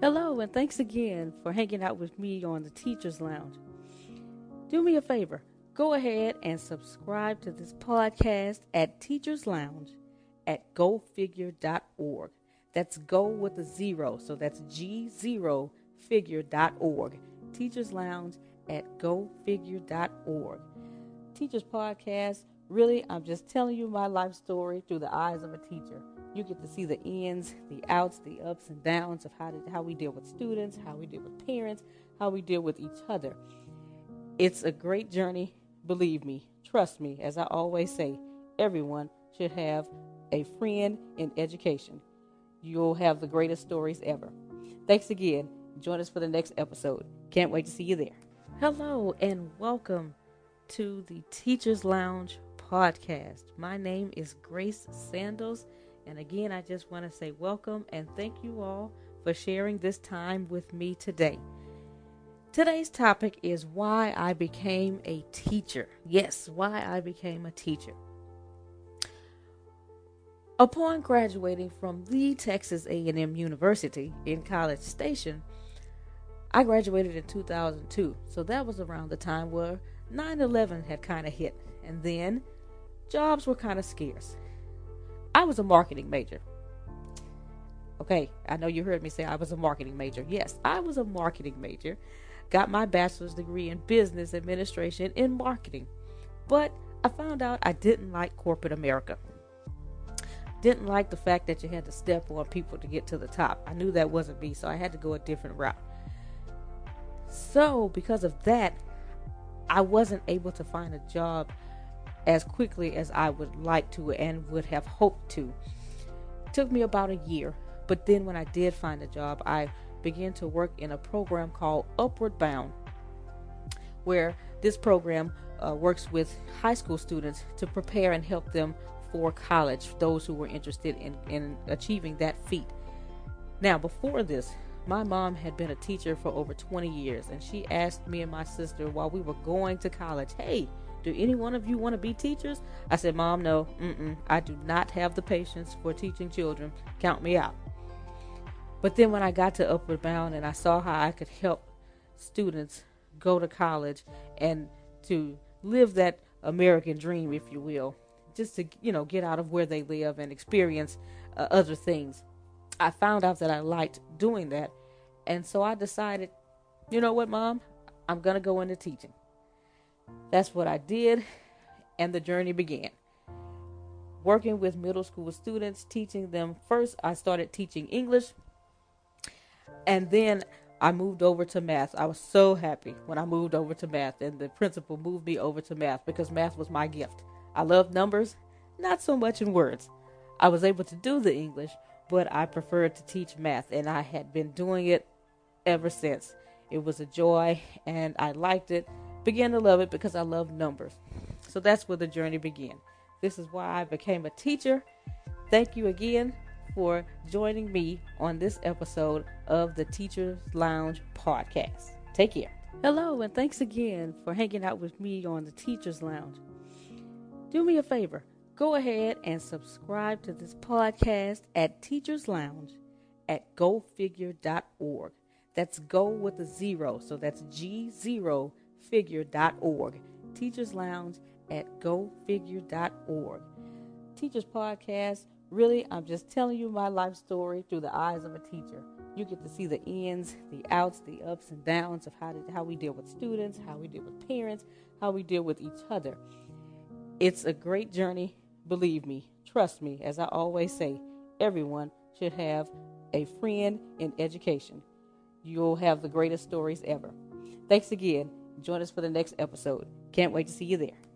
Hello, and thanks again for hanging out with me on the Teacher's Lounge. Do me a favor, go ahead and subscribe to this podcast at Teacher's Lounge at gofigure.org. That's go with a zero, so that's g0figure.org. Teacher's Lounge at gofigure.org. Teacher's Podcast, really, I'm just telling you my life story through the eyes of a teacher. You get to see the ins, the outs, the ups and downs of how, to, how we deal with students, how we deal with parents, how we deal with each other. It's a great journey, believe me, trust me, as I always say, everyone should have a friend in education. You'll have the greatest stories ever. Thanks again. Join us for the next episode. Can't wait to see you there. Hello, and welcome to the Teachers Lounge podcast. My name is Grace Sandles, and again, I just want to say welcome and thank you all for sharing this time with me today. Today's topic is why I became a teacher. Yes, why I became a teacher. Upon graduating from the Texas A&M University in College Station, I graduated in 2002. So that was around the time where 9/11 had kind of hit and then jobs were kind of scarce. I was a marketing major. Okay, I know you heard me say I was a marketing major. Yes, I was a marketing major. Got my bachelor's degree in business administration in marketing. But I found out I didn't like corporate America. Didn't like the fact that you had to step on people to get to the top. I knew that wasn't me, so I had to go a different route. So, because of that, I wasn't able to find a job as quickly as I would like to and would have hoped to. It took me about a year, but then when I did find a job, I began to work in a program called Upward Bound, where this program uh, works with high school students to prepare and help them for college, those who were interested in, in achieving that feat. Now, before this, my mom had been a teacher for over 20 years, and she asked me and my sister while we were going to college, Hey, do any one of you want to be teachers? I said, Mom, no, mm-mm, I do not have the patience for teaching children. Count me out. But then when I got to Upward Bound and I saw how I could help students go to college and to live that American dream, if you will, just to you know get out of where they live and experience uh, other things. I found out that I liked doing that, and so I decided, you know what, Mom, I'm gonna go into teaching. That's what I did, and the journey began. Working with middle school students, teaching them first, I started teaching English, and then I moved over to math. I was so happy when I moved over to math, and the principal moved me over to math because math was my gift. I love numbers, not so much in words. I was able to do the English, but I preferred to teach math, and I had been doing it ever since. It was a joy, and I liked it. Began to love it because I love numbers. So that's where the journey began. This is why I became a teacher. Thank you again for joining me on this episode of the Teachers Lounge podcast. Take care. Hello, and thanks again for hanging out with me on the Teachers Lounge. Do me a favor go ahead and subscribe to this podcast at Teachers Lounge at gofigure.org. That's go with a zero, so that's g0figure.org. Teachers Lounge at gofigure.org. Teachers Podcast, really, I'm just telling you my life story through the eyes of a teacher. You get to see the ins, the outs, the ups and downs of how, to, how we deal with students, how we deal with parents, how we deal with each other. It's a great journey Believe me, trust me, as I always say, everyone should have a friend in education. You'll have the greatest stories ever. Thanks again. Join us for the next episode. Can't wait to see you there.